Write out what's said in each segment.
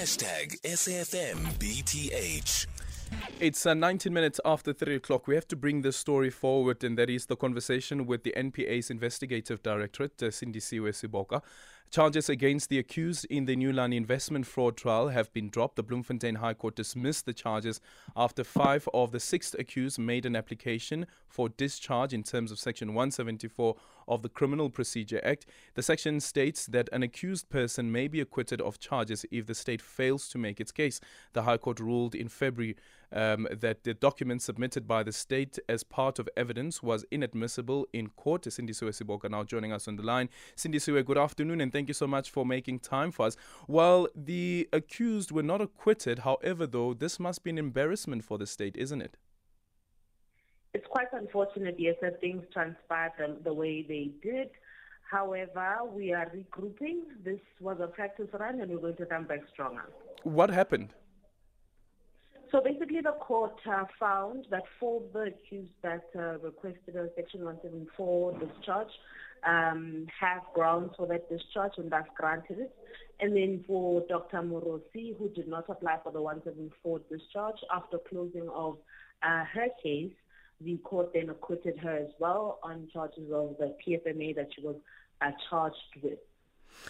Hashtag SAFMBTH. It's uh, 19 minutes after 3 o'clock. We have to bring this story forward, and that is the conversation with the NPA's investigative directorate, uh, Sindisiwe Seboka. Charges against the accused in the Nulane investment fraud trial have been dropped. The Bloemfontein High Court dismissed the charges after five of the six accused made an application for discharge in terms of Section 174 of the Criminal Procedure Act. The section states that an accused person may be acquitted of charges if the state fails to make its case. The High Court ruled in February um, that the document submitted by the state as part of evidence was inadmissible in court. Sindisiwe Seboka now joining us on the line. Cindy Sue, good afternoon and thank you so much for making time for us. Well, the accused were not acquitted. However, though, this must be an embarrassment for the state, isn't it? It's quite unfortunate, yes, that things transpired the, the way they did. However, we are regrouping. This was a practice run and we're going to come back stronger. What happened? So basically, the court uh, found that for the accused that uh, requested a Section 174 discharge um, have grounds for that discharge and thus granted it. And then for Dr. Moorosi, who did not apply for the 174 discharge after closing of uh, her case, the court then acquitted her as well on charges of the PFMA that she was uh, charged with.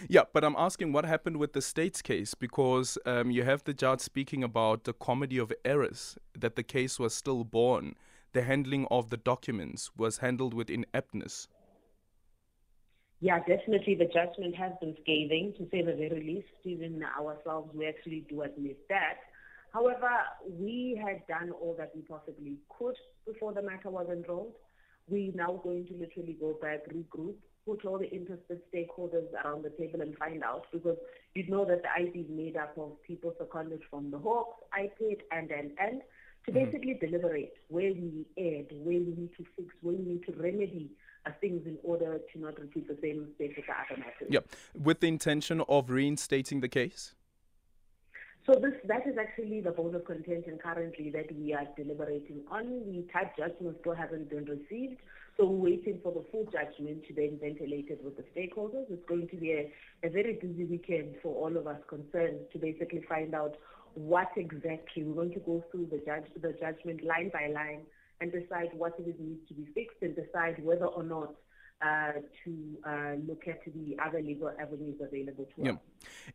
Yeah, but I'm asking what happened with the state's case because um, you have the judge speaking about the comedy of errors, that the case was still born. The handling of the documents was handled with ineptness. Yeah, definitely the judgment has been scathing, to say the very least. Even ourselves, we actually do admit that. However, we had done all that we possibly could before the matter was enrolled. We're now going to literally go back, regroup, put all the interested stakeholders around the table and find out because you know that the IC is made up of people seconded from the Hawks, IPID, and, and, and to mm-hmm. basically deliberate where we add, where we need to fix, where we need to remedy things in order to not repeat the same mistake with the other matters. Yep. With the intention of reinstating the case? So this that is actually the bone of contention currently that we are deliberating on. The type judgment still hasn't been received, so we're waiting for the full judgment to then ventilate it with the stakeholders. It's going to be a, a very busy weekend for all of us concerned to basically find out what exactly we're going to go through the judge the judgment line by line and decide what it needs to be fixed and decide whether or not uh, to uh, look at the other legal avenues available to yeah. us.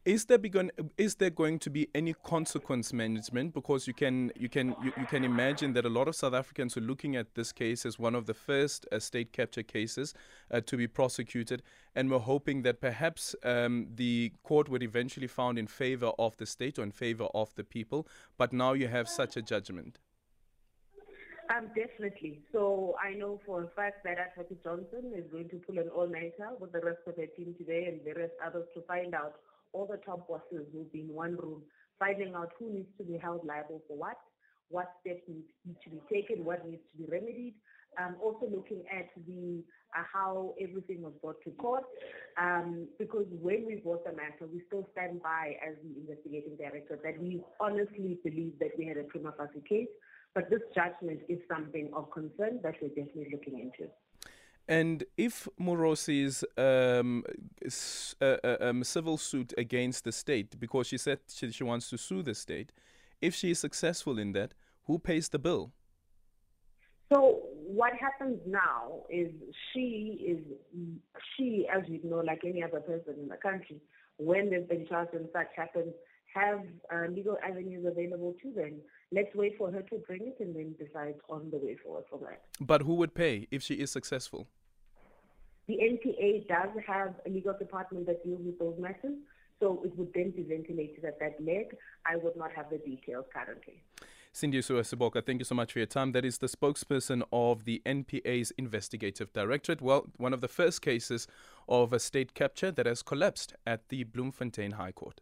Is there begun, Is there going to be any consequence management? Because you can you can you, you, can imagine that a lot of South Africans are looking at this case as one of the first uh, state capture cases uh, to be prosecuted, and we're hoping that perhaps um, the court would eventually found in favor of the state or in favor of the people. But now you have such a judgment. Um, definitely. So I know for a fact that Advocate Johnson is going to pull an all-nighter with the rest of her team today and various others to find out all the top bosses who'll be in one room, finding out who needs to be held liable for what, what steps need, need to be taken, what needs to be remedied. Um, also looking at the uh, how everything was brought to court, um, because when we brought the matter, we still stand by as the investigating director that we honestly believe that we had a prima facie case but this judgment is something of concern that we're definitely looking into. And if Moorosi's um, uh, uh, um, civil suit against the state, because she said she, she wants to sue the state, if she is successful in that, who pays the bill? So what happens now is she is she, as you know, like any other person in the country, when there's been charged and such happens, have uh, legal avenues available to them. Let's wait for her to bring it and then decide on the way forward from that. But who would pay if she is successful? The NPA does have a legal department that deals with those matters, so it would then be ventilated at that leg. I would not have the details currently. Cindy Seboka, thank you so much for your time. That is the spokesperson of the NPA's investigative directorate. Well, one of the first cases of a state capture that has collapsed at the Bloemfontein High Court.